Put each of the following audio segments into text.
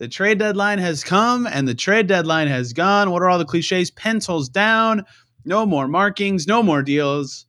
the trade deadline has come and the trade deadline has gone. What are all the cliches? Pencils down, no more markings, no more deals.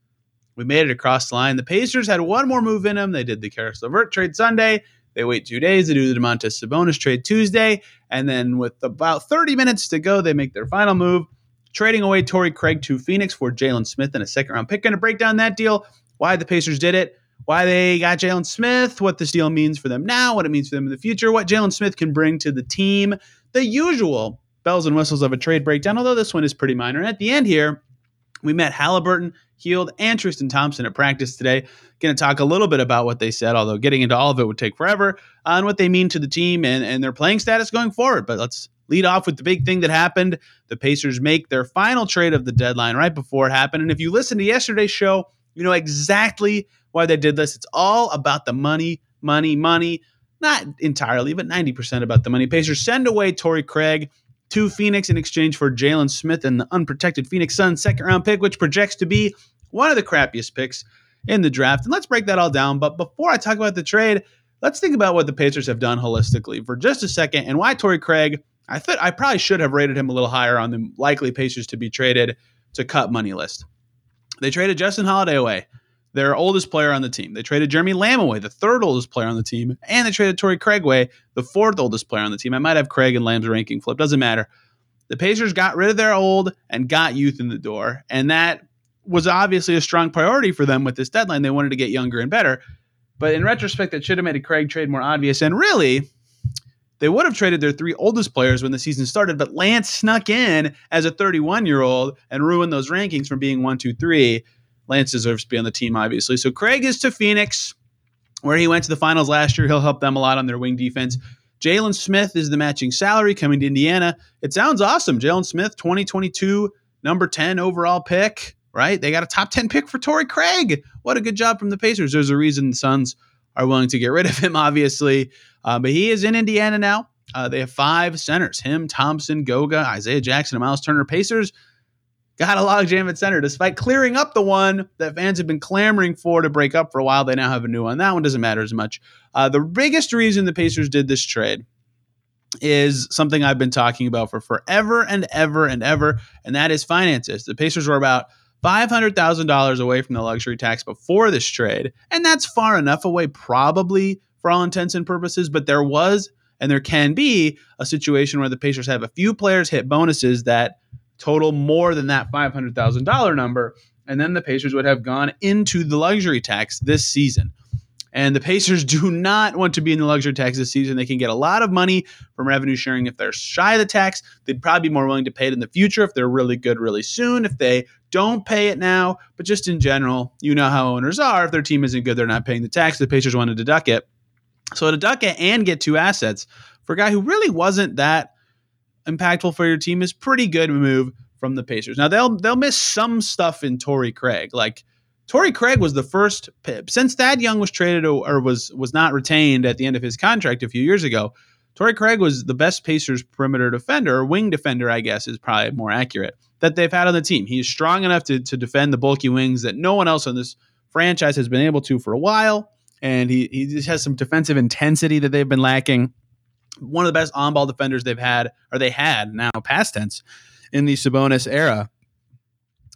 We made it across the line. The Pacers had one more move in them. They did the Caris LeVert trade Sunday. They wait two days to do the Domantas Sabonis trade Tuesday. And then with about 30 minutes to go, they make their final move, trading away Torrey Craig to Phoenix for Jalen Smith and a second round pick. Going to break down that deal, why the Pacers did it, why they got Jalen Smith, what this deal means for them now, what it means for them in the future, what Jalen Smith can bring to the team, the usual bells and whistles of a trade breakdown, although this one is pretty minor. And at the end here, we met Halliburton, Hield, and Tristan Thompson at practice today. Going to talk a little bit about what they said, although getting into all of it would take forever, on what they mean to the team and, and their playing status going forward. But let's lead off with the big thing that happened. The Pacers make their final trade of the deadline right before it happened. And if you listen to yesterday's show, you know exactly why they did this. It's all about the money, money, money. Not entirely, but 90% about the money. Pacers send away Torrey Craig to Phoenix in exchange for Jalen Smith and the unprotected Phoenix Suns second round pick, which projects to be one of the crappiest picks in the draft. And let's break that all down. But before I talk about the trade, let's think about what the Pacers have done holistically for just a second and why Torrey Craig. I thought I probably should have rated him a little higher on the likely Pacers to be traded to cut money list. They traded Justin Holiday away their oldest player on the team. They traded Jeremy Lamb away, the third oldest player on the team, and they traded Torrey Craig away, the fourth oldest player on the team. I might have Craig and Lamb's ranking flip, doesn't matter. The Pacers got rid of their old and got youth in the door, and that was obviously a strong priority for them with this deadline. They wanted to get younger and better. But in retrospect, that should have made a Craig trade more obvious. And really, they would have traded their three oldest players when the season started, but Lance snuck in as a 31 year old and ruined those rankings from being one, two, three Lance deserves to be on the team, obviously. So Craig is to Phoenix, where he went to the finals last year. He'll help them a lot on their wing defense. Jalen Smith is the matching salary coming to Indiana. It sounds awesome. Jalen Smith, 2022, number 10 overall pick, right? They got a top 10 pick for Torrey Craig. What a good job from the Pacers. There's a reason the Suns are willing to get rid of him, obviously. Uh, but he is in Indiana now. Uh, they have five centers him, Thompson, Goga, Isaiah Jackson, and Miles Turner. Pacers got a logjam at center. Despite clearing up the one that fans have been clamoring for to break up for a while, they now have a new one. That one doesn't matter as much. Uh, the biggest reason the Pacers did this trade is something I've been talking about for forever and ever and ever, and that is finances. The Pacers were about $500,000 away from the luxury tax before this trade, and that's far enough away, probably for all intents and purposes, but there was and there can be a situation where the Pacers have a few players hit bonuses that total more than that $500,000 number. And then the Pacers would have gone into the luxury tax this season. And the Pacers do not want to be in the luxury tax this season. They can get a lot of money from revenue sharing if they're shy of the tax. They'd probably be more willing to pay it in the future if they're really good really soon. If they don't pay it now, but just in general, you know how owners are. If their team isn't good, they're not paying the tax. The Pacers want to deduct it. So to deduct it and get two assets for a guy who really wasn't that impactful for your team is pretty good move from the Pacers. Now they'll they'll miss some stuff in Torrey Craig. Like Torrey Craig was the first pip since Thad Young was traded or was was not retained at the end of his contract a few years ago. Torrey Craig was the best Pacers perimeter defender, or wing defender, I guess is probably more accurate, that they've had on the team. He's strong enough to, to defend the bulky wings that no one else on this franchise has been able to for a while. And he, he just has some defensive intensity that they've been lacking one of the best on ball defenders they've had, or they had now, past tense, in the Sabonis era.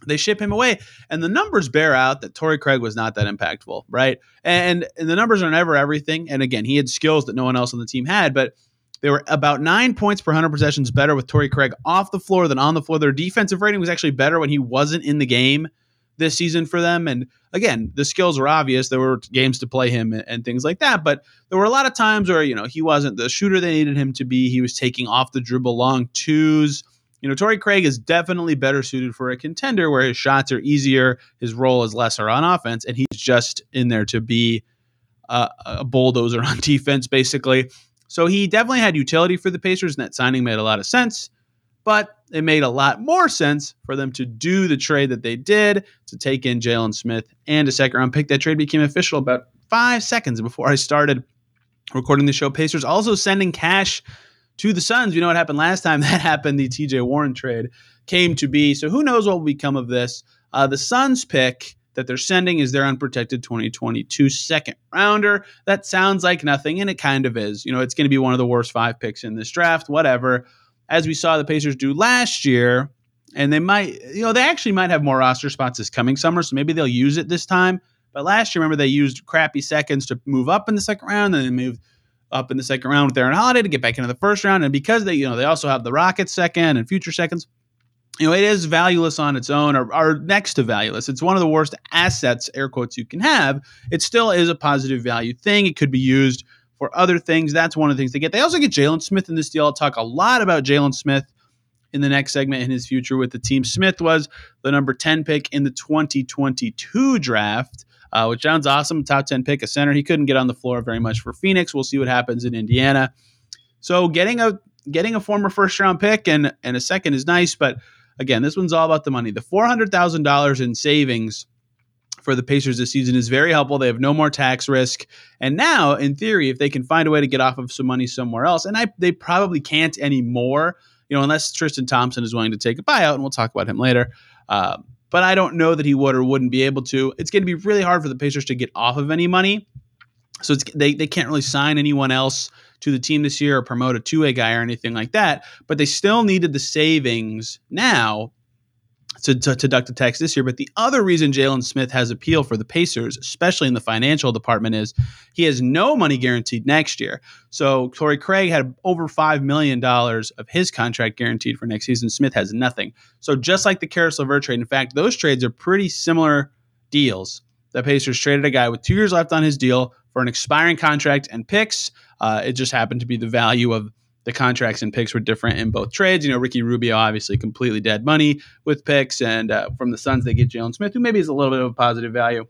They ship him away, and the numbers bear out that Torrey Craig was not that impactful, right? And, and the numbers are never everything. And again, he had skills that no one else on the team had, but they were about nine points per 100 possessions better with Torrey Craig off the floor than on the floor. Their defensive rating was actually better when he wasn't in the game this season for them. And again, the skills were obvious. There were games to play him and, and, things like that. But there were a lot of times where, you know, he wasn't the shooter they needed him to be. He was taking off the dribble long twos. You know, Torrey Craig is definitely better suited for a contender where his shots are easier, his role is lesser on offense, and he's just in there to be a bulldozer on defense, basically. So he definitely had utility for the Pacers, and that signing made a lot of sense. But it made a lot more sense for them to do the trade that they did to take in Jalen Smith and a second round pick. That trade became official about five seconds before I started recording the show. Pacers also sending cash to the Suns. You know what happened last time that happened? The TJ Warren trade came to be. So who knows what will become of this? Uh, the Suns pick that they're sending is their unprotected 2022 second rounder. That sounds like nothing, and it kind of is. You know, it's going to be one of the worst five picks in this draft, whatever. As we saw the Pacers do last year, and they might, you know, they actually might have more roster spots this coming summer, so maybe they'll use it this time. But last year, remember, they used crappy seconds to move up in the second round, and they moved up in the second round with Aaron Holiday to get back into the first round. And because they, you know, they also have the Rockets second and future seconds, you know, it is valueless on its own or, or next to valueless. It's one of the worst assets, air quotes, you can have. It still is a positive value thing. It could be used for other things. That's one of the things they get. They also get Jalen Smith in this deal. I'll talk a lot about Jalen Smith in the next segment in his future with the team. Smith was the number 10 pick in the 2022 draft. Uh, which sounds awesome. Top 10 pick, a center. He couldn't get on the floor very much for Phoenix. We'll see what happens in Indiana. So getting a getting a former first round pick and and a second is nice, but again, this one's all about the money. The four hundred thousand dollars in savings for the Pacers this season is very helpful. They have no more tax risk, and now, in theory, if they can find a way to get off of some money somewhere else, and I they probably can't anymore, you know, unless Tristan Thompson is willing to take a buyout, and we'll talk about him later. Uh, but I don't know that he would or wouldn't be able to. It's going to be really hard for the Pacers to get off of any money. So they, they can't really sign anyone else to the team this year or promote a two way guy or anything like that. But they still needed the savings now to, to, to duck the tax this year. But the other reason Jalen Smith has appeal for the Pacers, especially in the financial department, is he has no money guaranteed next year. So Torrey Craig had over $5 million of his contract guaranteed for next season. Smith has nothing. So just like the Caris LeVert trade, in fact, those trades are pretty similar deals. The Pacers traded a guy with two years left on his deal for an expiring contract and picks. Uh, it just happened to be the value of the contracts and picks were different in both trades. You know, Ricky Rubio obviously completely dead money with picks, and uh, from the Suns they get Jalen Smith, who maybe is a little bit of a positive value,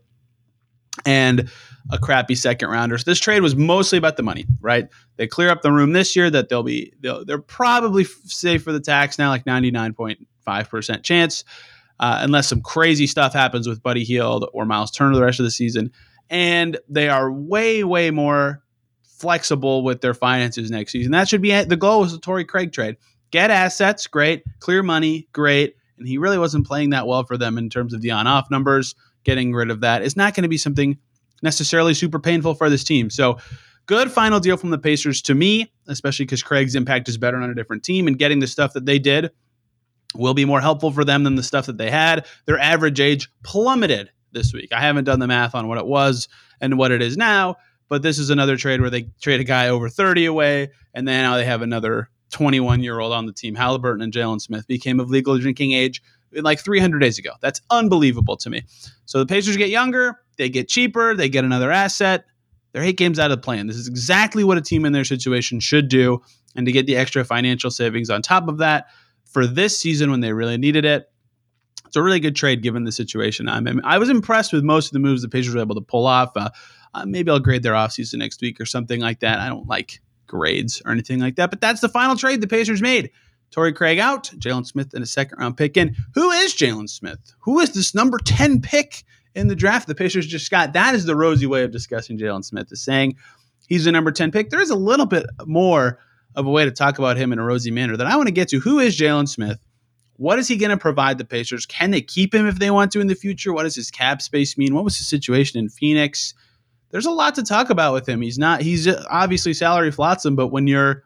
and a crappy second rounder. So this trade was mostly about the money, right? They clear up the room this year that they'll be they'll, they're probably safe for the tax now, like ninety nine point five percent chance, uh, unless some crazy stuff happens with Buddy Hield or Miles Turner the rest of the season. And they are way, way more flexible with their finances next season. That should be the goal was the Torrey Craig trade. Get assets, great. Clear money, great. And he really wasn't playing that well for them in terms of the on off numbers. Getting rid of that is not going to be something necessarily super painful for this team. So, good final deal from the Pacers to me, especially because Craig's impact is better on a different team and getting the stuff that they did will be more helpful for them than the stuff that they had. Their average age plummeted this week. I haven't done the math on what it was and what it is now, but this is another trade where they trade a guy over 30 away, and then now they have another 21 year old on the team. Halliburton and Jalen Smith became of legal drinking age like 300 days ago. That's unbelievable to me. So the Pacers get younger, they get cheaper, they get another asset. They're eight games out of the plan. This is exactly what a team in their situation should do. And to get the extra financial savings on top of that for this season when they really needed it, it's a really good trade given the situation. I'm, I was impressed with most of the moves the Pacers were able to pull off. Uh, uh, maybe I'll grade their offseason next week or something like that. I don't like grades or anything like that, but that's the final trade the Pacers made. Torrey Craig out, Jalen Smith in a second round pick in. Who is Jalen Smith? Who is this number 10 pick in the draft the Pacers just got? That is the rosy way of discussing Jalen Smith, is saying he's the number 10 pick. There is a little bit more of a way to talk about him in a rosy manner that I want to get to. Who is Jalen Smith? What is he going to provide the Pacers? Can they keep him if they want to in the future? What does his cap space mean? What was his situation in Phoenix? There's a lot to talk about with him. He's not, he's obviously salary flotsam, but when you're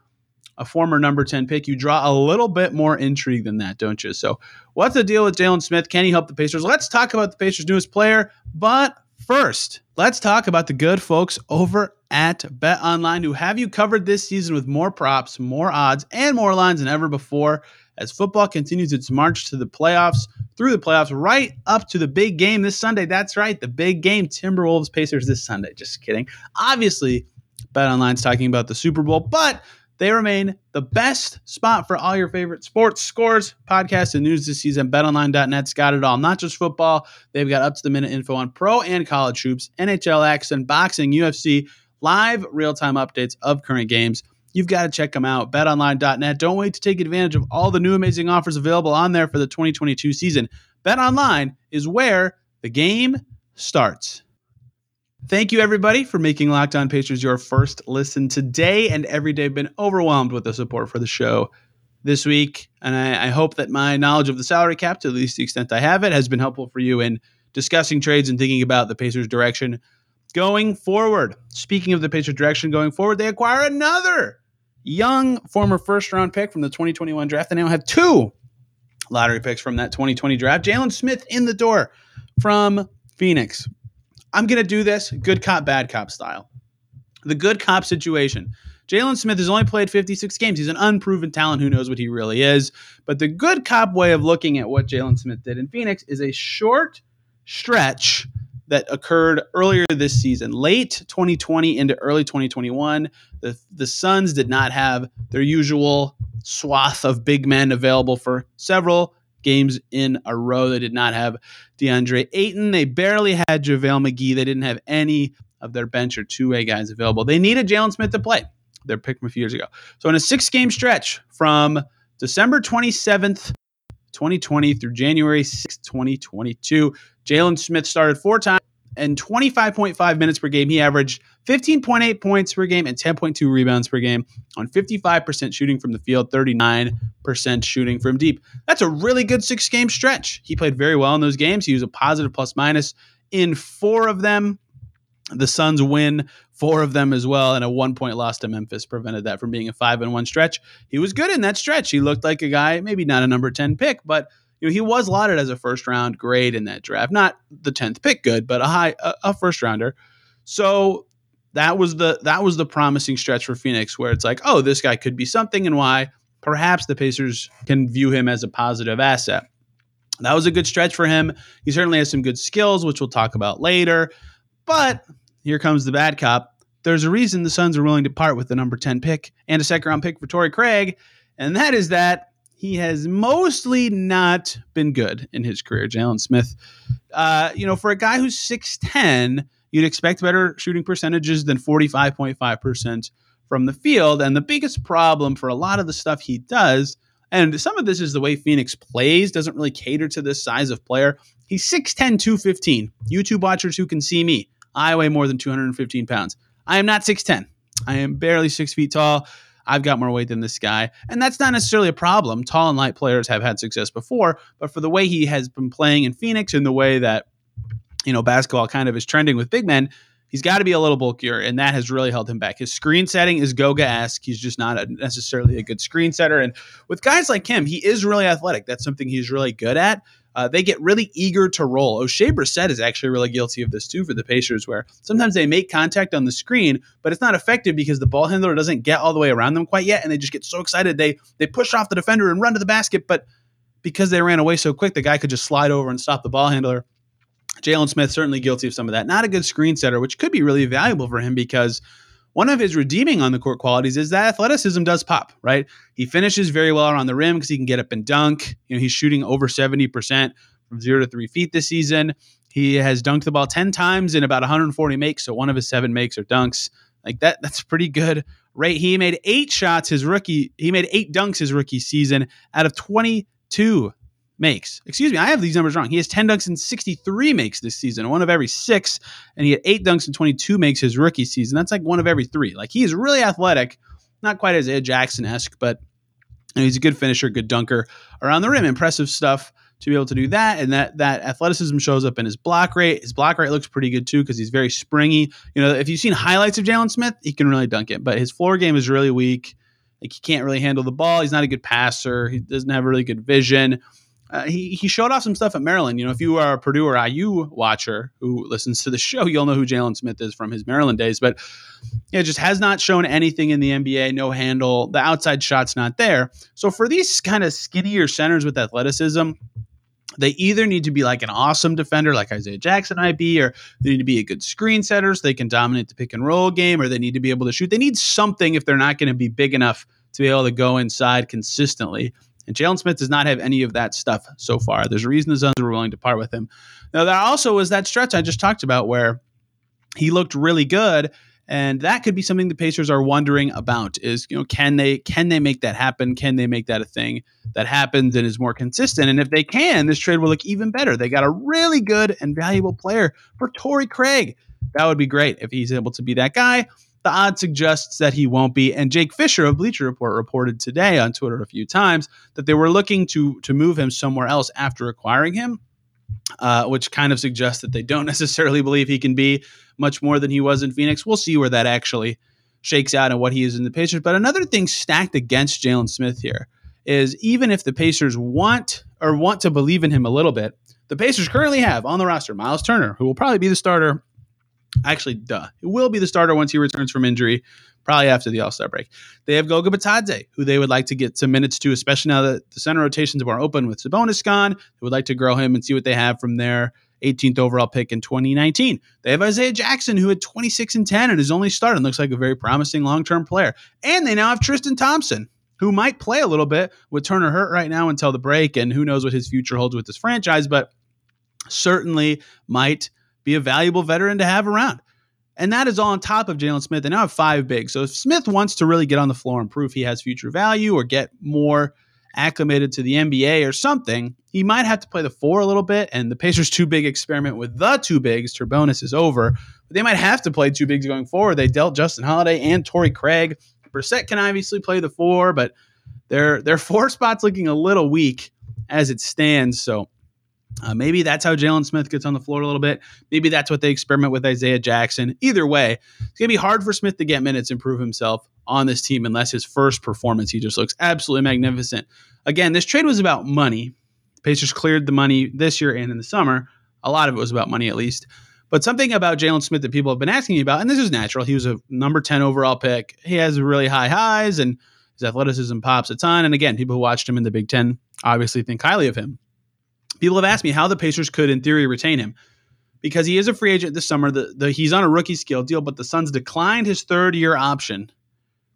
a former number 10 pick, you draw a little bit more intrigue than that, don't you? So, what's the deal with Jalen Smith? Can he help the Pacers? Let's talk about the Pacers' newest player. But first, let's talk about the good folks over at Bet Online who have you covered this season with more props, more odds, and more lines than ever before as football continues its march to the playoffs, through the playoffs, right up to the big game this Sunday. That's right, the big game, Timberwolves Pacers this Sunday. Just kidding. Obviously, Bet Online's talking about the Super Bowl, but they remain the best spot for all your favorite sports, scores, podcasts, and news this season. BetOnline.net's got it all, not just football. They've got up to the minute info on pro and college hoops, NHL action, boxing, UFC, live real time updates of current games you've got to check them out. BetOnline.net. Don't wait to take advantage of all the new amazing offers available on there for the 2022 season. BetOnline is where the game starts. Thank you, everybody, for making Locked On Pacers your first listen today and every day. Been overwhelmed with the support for the show this week, and I, I, hope that my knowledge of the salary cap, to at least the extent I have it, has been helpful for you in discussing trades and thinking about the Pacers' direction going forward. Speaking of the Pacers' direction going forward, they acquire another young former first round pick from the 2021 draft. They now have two lottery picks from that 2020 draft. Jalen Smith in the door from Phoenix. I'm going to do this good cop, bad cop style. The good cop situation. Jalen Smith has only played 56 games. He's an unproven talent. Who knows what he really is? But the good cop way of looking at what Jalen Smith did in Phoenix is a short stretch that occurred earlier this season, late 2020 into early 2021. The, the Suns did not have their usual swath of big men available for several games in a row. They did not have DeAndre Ayton. They barely had JaVale McGee. They didn't have any of their bench or two way guys available. They needed Jalen Smith to play. Their pick from a few years ago. So in a six game stretch from December 27th, 2020 through January 6th, 2022, Jalen Smith started four times and 25.5 minutes per game. He averaged 15.8 points per game and 10.2 rebounds per game on 55% shooting from the field, 39% shooting from deep. That's a really good six game stretch. He played very well in those games. He was a positive plus minus in four of them. The Suns win four of them as well, and a one point loss to Memphis prevented that from being a five and one stretch. He was good in that stretch. He looked like a guy, maybe not a number 10 pick, but you know, he was lauded as a first round grade in that draft. Not the 10th pick good, but a high a, a first rounder. So that was the that was the promising stretch for Phoenix where it's like, oh, this guy could be something and why perhaps the Pacers can view him as a positive asset. That was a good stretch for him. He certainly has some good skills, which we'll talk about later. But here comes the bad cop. There's a reason the Suns are willing to part with the number 10 pick and a second round pick for Torrey Craig, and that is that he has mostly not been good in his career. Jalen Smith, uh, you know, for a guy who's 6'10, you'd expect better shooting percentages than 45.5% from the field. And the biggest problem for a lot of the stuff he does, and some of this is the way Phoenix plays, doesn't really cater to this size of player. He's 6'10, 215. YouTube watchers who can see me, I weigh more than 215 pounds. I am not 6'10. I am barely six feet tall. I've got more weight than this guy. And that's not necessarily a problem. Tall and light players have had success before, but for the way he has been playing in Phoenix and the way that, you know, basketball kind of is trending with big men, he's got to be a little bulkier, and that has really held him back. His screen setting is Goga esque. He's just not a, necessarily a good screen setter. And with guys like him, he is really athletic. That's something he's really good at uh, they get really eager to roll. Oshae Brissett is actually really guilty of this too for the Pacers, where sometimes they make contact on the screen, but it's not effective because the ball handler doesn't get all the way around them quite yet, and they just get so excited they they push off the defender and run to the basket, but because they ran away so quick, the guy could just slide over and stop the ball handler. Jalen Smith certainly guilty of some of that. Not a good screen setter, which could be really valuable for him because one of his redeeming on the court qualities is that athleticism does pop, right? He finishes very well around the rim because he can get up and dunk. You know, he's shooting over 70% from zero to three feet this season. He has dunked the ball 10 times in about 140 makes. So one of his seven makes are dunks. Like that, that's pretty good rate. He made eight shots his rookie, he made eight dunks his rookie season out of 22 makes. Excuse me, I have these numbers wrong. He has 10 dunks and 63 makes this season, one of every six. And he had eight dunks and 22 makes his rookie season. That's like one of every three. Like he is really athletic, not quite as Ed Jackson esque, but he's a good finisher, good dunker around the rim. Impressive stuff to be able to do that. And that that athleticism shows up in his block rate. His block rate looks pretty good too because he's very springy. You know, if you've seen highlights of Jalen Smith, he can really dunk it, but his floor game is really weak. Like he can't really handle the ball. He's not a good passer. He doesn't have really good vision uh, he he showed off some stuff at Maryland. You know, if you are a Purdue or IU watcher who listens to the show, you'll know who Jalen Smith is from his Maryland days. But yeah, just has not shown anything in the NBA. No handle. The outside shot's not there. So for these kind of skinnier centers with athleticism. They either need to be like an awesome defender, like Isaiah Jackson might be, or they need to be a good screen setter so they can dominate the pick and roll game, or they need to be able to shoot. They need something if they're not going to be big enough to be able to go inside consistently. And Jalen Smith does not have any of that stuff so far. There's a reason the Suns were willing to part with him. Now, there also was that stretch I just talked about where he looked really good And that could be something the Pacers are wondering about is, you know, can they can they make that happen? Can they make that a thing that happens and is more consistent? And if they can, this trade will look even better. They got a really good and valuable player for Torrey Craig. That would be great if he's able to be that guy. The odd suggests that he won't be. And Jake Fisher of Bleacher Report reported today on Twitter a few times that they were looking to to move him somewhere else after acquiring him uh, which kind of suggests that they don't necessarily believe he can be much more than he was in Phoenix. We'll see where that actually shakes out and what he is in the Pacers. But another thing stacked against Jalen Smith here is even if the Pacers want or want to believe in him a little bit, the Pacers currently have on the roster Miles Turner, who will probably be the starter. Actually, duh, It will be the starter once he returns from injury probably after the All Star break. They have Goga Bitadze, who they would like to get some minutes to, especially now that the center rotations are open with Sabonis gone. They would like to grow him and see what they have from their 18th overall pick in 2019. They have Isaiah Jackson, who had 26 and 10 and is only starting, looks like a very promising long term player. And they now have Tristan Thompson, who might play a little bit with Turner hurt right now until the break, and who knows what his future holds with this franchise, but certainly might be a valuable veteran to have around. And that is all on top of Jalen Smith. They now have five bigs. So if Smith wants to really get on the floor and prove he has future value or get more acclimated to the NBA or something, he might have to play the four a little bit. And the Pacers' two big experiment with the two bigs, Turbonis, is over. But they might have to play two bigs going forward. They dealt Justin Holiday and Torrey Craig. Brissett can obviously play the four, but their their four spot's looking a little weak as it stands. So uh, maybe that's how Jalen Smith gets on the floor a little bit. Maybe that's what they experiment with Isaiah Jackson. Either way, it's going to be hard for Smith to get minutes and prove himself on this team unless his first performance, he just looks absolutely magnificent. Again, this trade was about money. Pacers cleared the money this year and in the summer. A lot of it was about money, at least. But something about Jalen Smith that people have been asking me about, and this is natural. He was a number 10 overall pick. He has really high highs, and his athleticism pops a ton. And again, people who watched him in the Big Ten obviously think highly of him. People have asked me how the Pacers could, in theory, retain him because he is a free agent this summer. The, the he's on a rookie scale deal, but the Suns declined his third year option,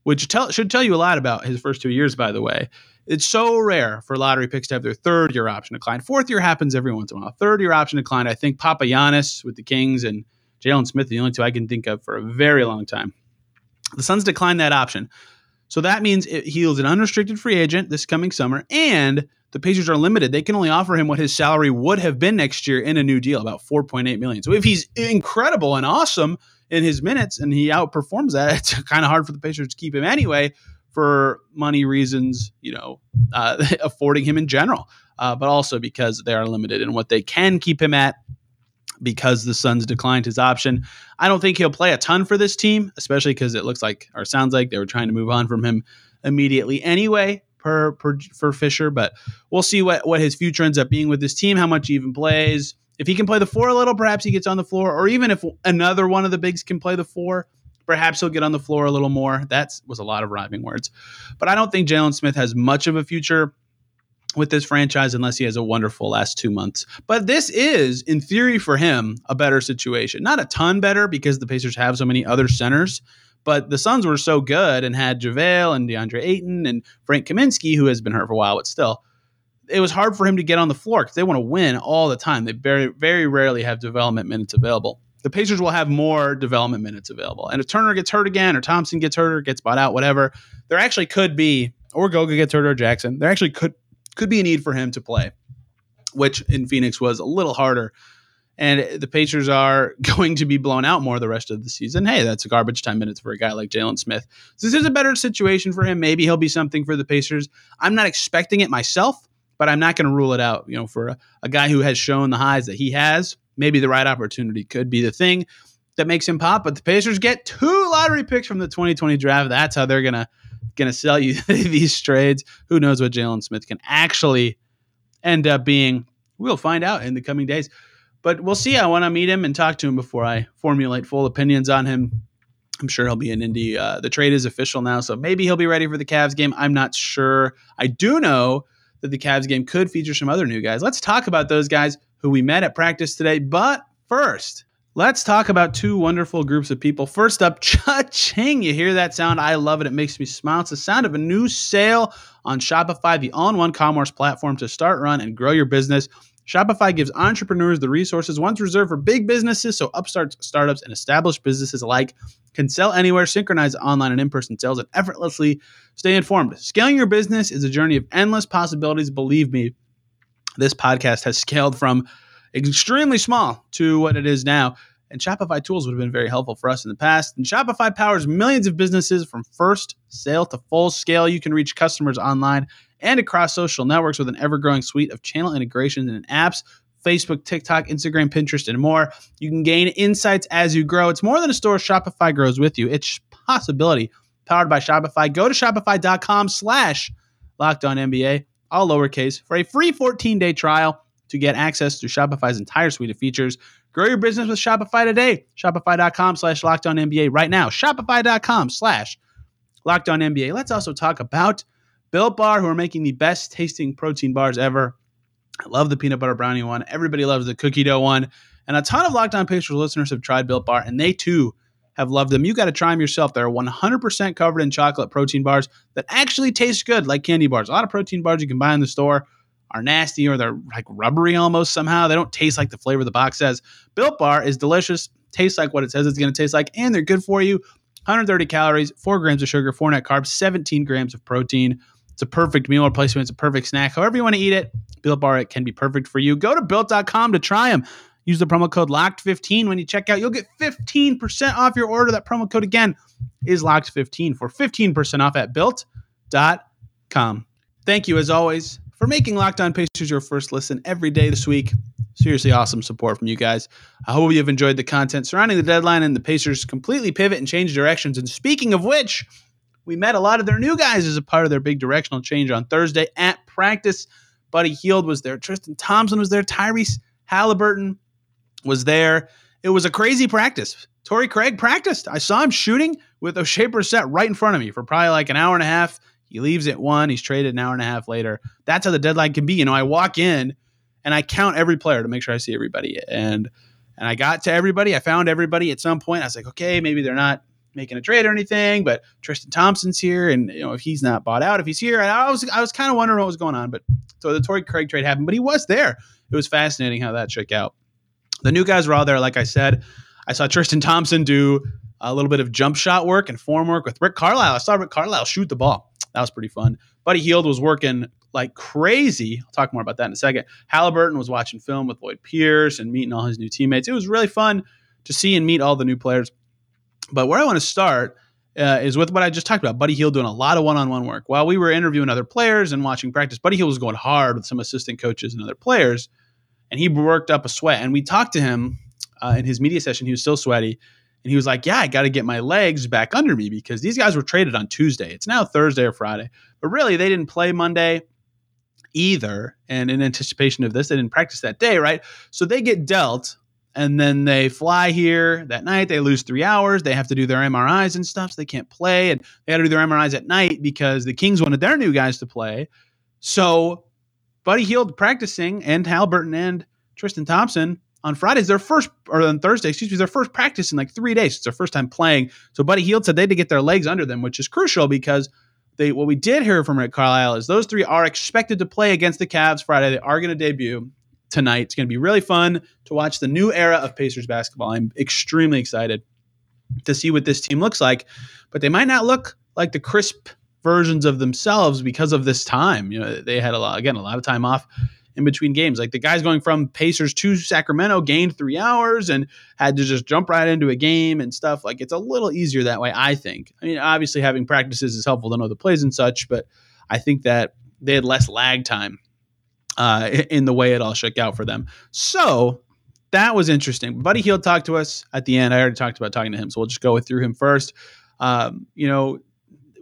which tell, should tell you a lot about his first two years. By the way, it's so rare for lottery picks to have their third year option declined. Fourth year happens every once in a while. Third year option declined. I think Papagiannis with the Kings and Jalen Smith, are the only two I can think of for a very long time. The Suns declined that option. So that means it, he is an unrestricted free agent this coming summer, and the Pacers are limited. They can only offer him what his salary would have been next year in a new deal, about 4.8 million. So if he's incredible and awesome in his minutes and he outperforms that, it's kind of hard for the Pacers to keep him anyway for money reasons, you know, uh, affording him in general, uh, but also because they are limited in what they can keep him at because the Suns declined his option. I don't think he'll play a ton for this team, especially because it looks like or sounds like they were trying to move on from him immediately anyway per, per for Fisher, but we'll see what what his future ends up being with this team, how much he even plays. If he can play the four a little, perhaps he gets on the floor, or even if another one of the bigs can play the four, perhaps he'll get on the floor a little more. That was a lot of rhyming words, but I don't think Jalen Smith has much of a future with this franchise unless he has a wonderful last two months. But this is, in theory, for him, a better situation. Not a ton better because the Pacers have so many other centers. But the Suns were so good and had JaVale and DeAndre Ayton and Frank Kaminsky, who has been hurt for a while, but still, it was hard for him to get on the floor because they want to win all the time. They very, very rarely have development minutes available. The Pacers will have more development minutes available. And if Turner gets hurt again, or Thompson gets hurt, or gets bought out, whatever, there actually could be, or Goga gets hurt, or Jackson, there actually could could be a need for him to play, which in Phoenix was a little harder and the Pacers are going to be blown out more the rest of the season. Hey, that's a garbage time minutes for a guy like Jalen Smith. So this is a better situation for him. Maybe he'll be something for the Pacers. I'm not expecting it myself, but I'm not going to rule it out. You know, for a, a guy who has shown the highs that he has, maybe the right opportunity could be the thing that makes him pop. But the Pacers get two lottery picks from the 2020 draft. That's how they're gonna gonna sell you these trades. Who knows what Jalen Smith can actually end up being? We'll find out in the coming days. But we'll see. I want to meet him and talk to him before I formulate full opinions on him. I'm sure he'll be in Indy. Uh, the trade is official now, so maybe he'll be ready for the Cavs game. I'm not sure. I do know that the Cavs game could feature some other new guys. Let's talk about those guys who we met at practice today. But first, let's talk about two wonderful groups of people. First up, cha-ching. You hear that sound? I love it. It makes me smile. It's the sound of a new sale on Shopify, the all-in-one commerce platform to start, run, and grow your business. Shopify gives entrepreneurs the resources once reserved for big businesses, so upstarts, startups, and established businesses alike can sell anywhere, synchronize online and in person sales, and effortlessly stay informed. Scaling your business is a journey of endless possibilities. Believe me, this podcast has scaled from extremely small to what it is now. And Shopify tools would have been very helpful for us in the past. And Shopify powers millions of businesses from first sale to full scale. You can reach customers online and across social networks with an ever growing suite of channel integrations and apps. Facebook, TikTok, Instagram, Pinterest, and more. You can gain insights as you grow. It's more than a store. Shopify grows with you. It's possibility powered by Shopify. Go to shopify.com slash locked on NBA, all lowercase, for a free 14 day trial to get access to Shopify's entire suite of features. Grow your business with Shopify today. Shopify.com slash locked on NBA right now. Shopify.com slash locked on NBA. Let's also talk about Built Bar, who are making the best tasting protein bars ever. I love the peanut butter brownie one. Everybody loves the cookie dough one. And a ton of Locked On Pacers listeners have tried Built Bar, and they too have loved them. You got to try them yourself. They're 100% covered in chocolate protein bars that actually taste good, like candy bars. A lot of protein bars you can buy in the store are nasty or they're like rubbery almost somehow. They don't taste like the flavor the box says. Built Bar is delicious, tastes like what it says it's going to taste like, and they're good for you. 130 calories, 4 grams of sugar, 4 net carbs, 17 grams of protein. It's a perfect meal replacement. It's a perfect snack. However you want to eat it, Built Bar it can be perfect for you. Go to built.com to try them. Use the promo code LOCKED15 when you check out. You'll get 15% off your order. That promo code again is LOCKED15 for 15% off at built.com. Thank you as always for making Locked On Pacers your first listen every day this week. Seriously awesome support from you guys. I hope you've enjoyed the content surrounding the deadline and the Pacers completely pivot and change directions. And speaking of which, we met a lot of their new guys as a part of their big directional change on Thursday at practice. Buddy Hield was there, Tristan Thompson was there, Tyrese Halliburton was there. It was a crazy practice. Torrey Craig practiced. I saw him shooting with Oshae Brissett right in front of me for probably like an hour and a half. He leaves at one. He's traded an hour and a half later. That's how the deadline can be. You know, I walk in and I count every player to make sure I see everybody. And and I got to everybody. I found everybody at some point. I was like, okay, maybe they're not making a trade or anything, but Tristan Thompson's here, and you know if he's not bought out, if he's here, I was I was kind of wondering what was going on. But so the Torrey Craig trade happened, but he was there. It was fascinating how that shook out. The new guys were all there, like I said. I saw Tristan Thompson do a little bit of jump shot work and form work with Rick Carlisle. I saw Rick Carlisle shoot the ball. That was pretty fun. Buddy Hield was working like crazy. I'll talk more about that in a second. Halliburton was watching film with Lloyd Pierce and meeting all his new teammates. It was really fun to see and meet all the new players. But where I want to start uh, is with what I just talked about. Buddy Hield doing a lot of one-on-one work. While we were interviewing other players and watching practice, Buddy Hield was going hard with some assistant coaches and other players, and he worked up a sweat. And we talked to him uh, in his media session. He was still sweaty, and he was like, "Yeah, I got to get my legs back under me because these guys were traded on Tuesday. It's now Thursday or Friday, but really they didn't play Monday." Either, and in anticipation of this, they didn't practice that day, right? So they get dealt and then they fly here that night. They lose three hours. They have to do their MRIs and stuff, so they can't play. And they had to do their MRIs at night because the Kings wanted their new guys to play. So Buddy Hield practicing and Halliburton and Tristan Thompson on Fridays, their first or on Thursday, excuse me, their first practice in like three days. It's their first time playing. So Buddy Hield said they had to get their legs under them, which is crucial because they what we did hear from Rick Carlisle is those three are expected to play against the Cavs Friday. They are going to debut tonight. It's going to be really fun to watch the new era of Pacers basketball. I'm extremely excited to see what this team looks like, but they might not look like the crisp versions of themselves because of this time. You know, they had a lot again, a lot of time off in between games. Like the guys going from Pacers to Sacramento gained 3 hours and had to just jump right into a game and stuff. Like it's a little easier that way, I think. I mean, obviously having practices is helpful to know the plays and such, but I think that they had less lag time uh, in the way it all shook out for them. So that was interesting. Buddy Hield talked to us at the end. I already talked about talking to him, so we'll just go through him first. Um, you know,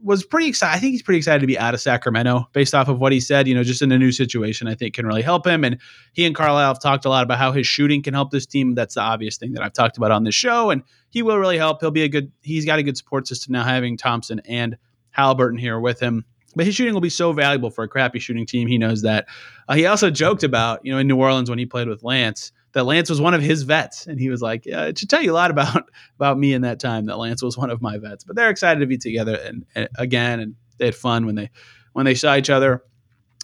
was pretty excited. I think he's pretty excited to be out of Sacramento based off of what he said. You know, just in a new situation, I think can really help him. And he and Carlisle have talked a lot about how his shooting can help this team. That's the obvious thing that I've talked about on this show, and he will really help. He'll be a good. He's got a good support system now, having Thompson and Halliburton here with him. But his shooting will be so valuable for a crappy shooting team. He knows that. Uh, he also joked about, you know, in New Orleans when he played with Lance, that Lance was one of his vets, and he was like, yeah, "It should tell you a lot about about me in that time that Lance was one of my vets." But they're excited to be together and, and again, and they had fun when they when they saw each other.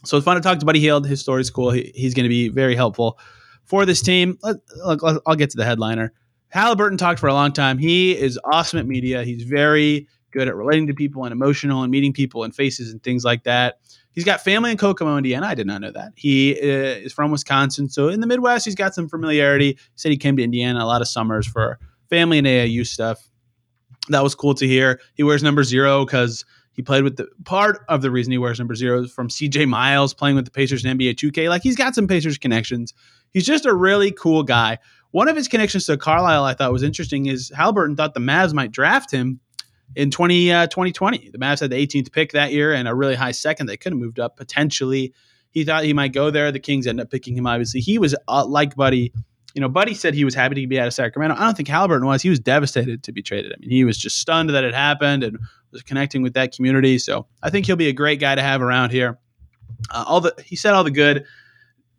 So it's fun to talk to Buddy Hield. His story's cool. He, he's going to be very helpful for this team. Let, look, I'll get to the headliner. Halliburton talked for a long time. He is awesome at media. He's very good at relating to people and emotional and meeting people and faces and things like that. He's got family in Kokomo, Indiana. I did not know that. He uh, is from Wisconsin. So in the Midwest, he's got some familiarity. He said he came to Indiana a lot of summers for family and AAU stuff. That was cool to hear. He wears number zero because he played with the part of the reason he wears number zero is from CJ Miles playing with the Pacers in NBA 2K. Like he's got some Pacers connections. He's just a really cool guy. One of his connections to Carlisle I thought was interesting is Halliburton thought the Mavs might draft him in 20, uh, 2020. The Mavs had the 18th pick that year and a really high second. They could have moved up potentially. He thought he might go there. The Kings ended up picking him. Obviously, he was uh, like Buddy. You know, Buddy said he was happy to be out of Sacramento. I don't think Halliburton was. He was devastated to be traded. I mean, he was just stunned that it happened and was connecting with that community. So I think he'll be a great guy to have around here. Uh, all the he said all the good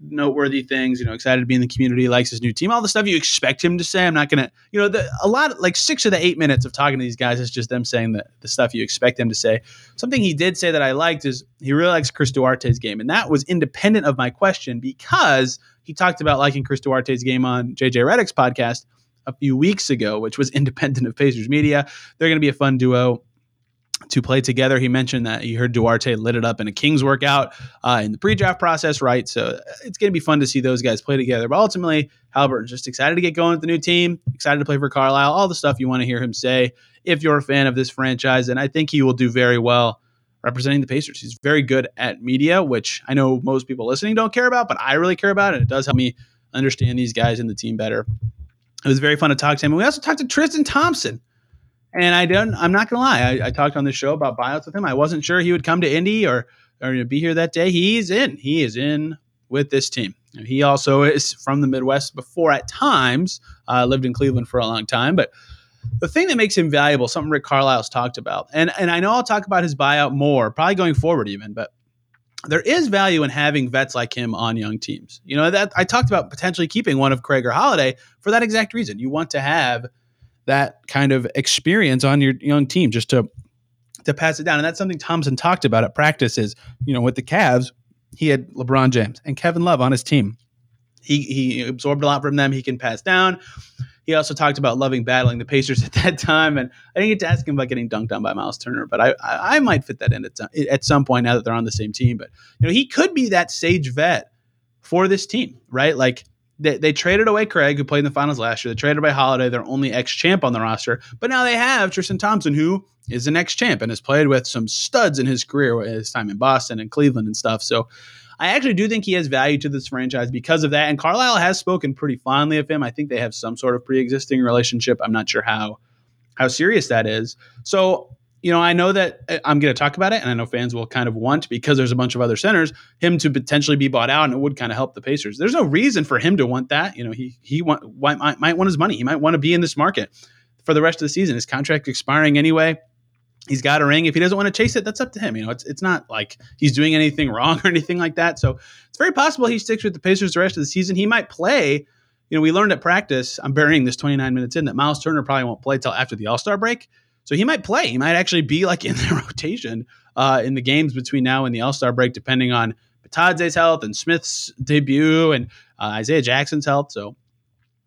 noteworthy things. You know, excited to be in the community, likes his new team, all the stuff you expect him to say. I'm not gonna, you know, the, a lot like six of the eight minutes of talking to these guys is just them saying the, the stuff you expect them to say. Something he did say that I liked is he really likes Chris Duarte's game, and that was independent of my question because he talked about liking Chris Duarte's game on JJ Redick's podcast a few weeks ago, which was independent of Pacers Media. They're going to be a fun duo to play together. He mentioned that he heard Duarte lit it up in a Kings workout uh, in the pre-draft process, right? So uh, it's going to be fun to see those guys play together. But ultimately, Halliburton's just excited to get going with the new team, excited to play for Carlisle, all the stuff you want to hear him say if you're a fan of this franchise. And I think he will do very well representing the Pacers. He's very good at media, which I know most people listening don't care about, but I really care about, and it does help me understand these guys and the team better. It was very fun to talk to him. And we also talked to Tristan Thompson and I don't. I'm not gonna lie. I, I, talked on the show about buyouts with him. I wasn't sure he would come to Indy or or be here that day. He's in. He is in with this team. He also is from the Midwest before at times. Uh, lived in Cleveland for a long time, but the thing that makes him valuable, something Rick Carlisle's talked about, and and I know I'll talk about his buyout more, probably going forward even, but there is value in having vets like him on young teams. You know that I talked about potentially keeping one of Craig or Holiday for that exact reason. You want to have that kind of experience on your young team just to to pass it down. And that's something Thompson talked about at practice is, you know, with the Cavs, he had LeBron James and Kevin Love on his team. He he absorbed a lot from them. He can pass down. He also talked about loving battling the Pacers at that time, and I didn't get to ask him about getting dunked on by Miles Turner, but I I, I might fit that in at some, at some point now that they're on the same team. But you know, he could be that sage vet for this team, right? Like they, they traded away Craig, who played in the finals last year. They traded away Holiday, their only ex champ on the roster. But now they have Tristan Thompson, who is an ex champ and has played with some studs in his career, his time in Boston and Cleveland and stuff. So I actually do think he has value to this franchise because of that. And Carlisle has spoken pretty fondly of him. I think they have some sort of pre existing relationship. I'm not sure how how serious that is. So you know, I know that uh, I'm going to talk about it, and I know fans will kind of want because there's a bunch of other centers him to potentially be bought out, and it would kind of help the Pacers. There's no reason for him to want that. You know, he he want, might, might want his money. He might want to be in this market for the rest of the season. His contract expiring anyway. He's got a ring. If he doesn't want to chase it, that's up to him. You know, it's it's not like he's doing anything wrong or anything like that. So it's very possible he sticks with the Pacers the rest of the season. He might play. You know, we learned at practice. I'm burying this 29 minutes in that Miles Turner probably won't play till after the All Star break. So he might play. He might actually be like in the rotation uh, in the games between now and the All Star break, depending on Bitadze's health and Smith's debut and uh, Isaiah Jackson's health. So,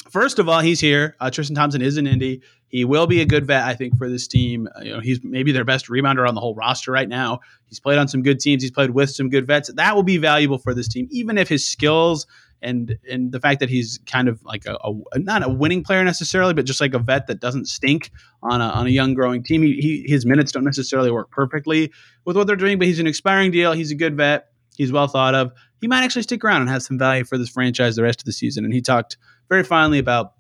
first of all, he's here. Uh, Tristan Thompson is in Indy. He will be a good vet, I think, for this team. Uh, you know, he's maybe their best rebounder on the whole roster right now. He's played on some good teams. He's played with some good vets. That will be valuable for this team, even if his skills and and the fact that he's kind of like a, a, not a winning player necessarily, but just like a vet that doesn't stink on a, on a young growing team. He, he, his minutes don't necessarily work perfectly with what they're doing, but he's an expiring deal. He's a good vet. He's well thought of. He might actually stick around and have some value for this franchise the rest of the season. And he talked very finely about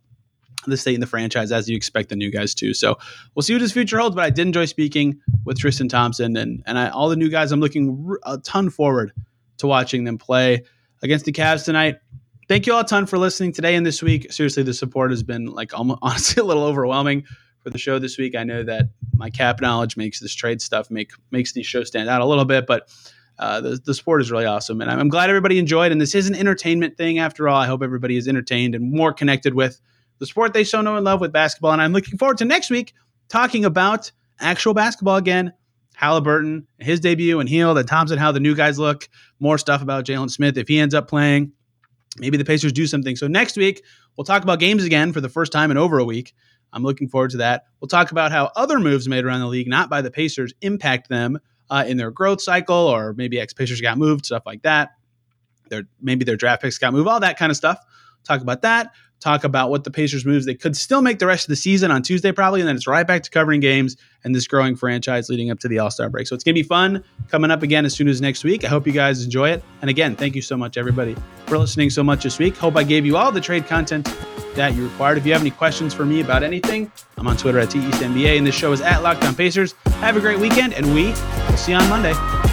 the state and the franchise as you expect the new guys to. So we'll see what his future holds. But I did enjoy speaking with Tristan Thompson and and I, all the new guys. I'm looking a ton forward to watching them play against the Cavs tonight. Thank you all a ton for listening today and this week. Seriously, the support has been like almost, honestly a little overwhelming for the show this week. I know that my cap knowledge makes this trade stuff make makes these shows stand out a little bit, but uh, the, the sport is really awesome. And I'm, I'm glad everybody enjoyed. And this is an entertainment thing after all. I hope everybody is entertained and more connected with the sport they so know and love with basketball. And I'm looking forward to next week talking about actual basketball again Halliburton, his debut, and Hield and Thompson, how the new guys look. More stuff about Jalen Smith if he ends up playing. Maybe the Pacers do something. So next week, we'll talk about games again for the first time in over a week. I'm looking forward to that. We'll talk about how other moves made around the league, not by the Pacers, impact them uh, in their growth cycle, or maybe ex Pacers got moved, stuff like that. Their, maybe their draft picks got moved, all that kind of stuff. Talk about that talk about what the Pacers moves they could still make the rest of the season on Tuesday, probably, and then it's right back to covering games and this growing franchise leading up to the All Star break. So it's gonna be fun coming up again as soon as next week. I hope you guys enjoy it. And again, thank you so much, everybody, for listening so much this week. Hope I gave you all the trade content that you required. If you have any questions for me about anything, I'm on Twitter at TEastNBA, and this show is at Locked On Pacers. Have a great weekend, and we will see you on Monday.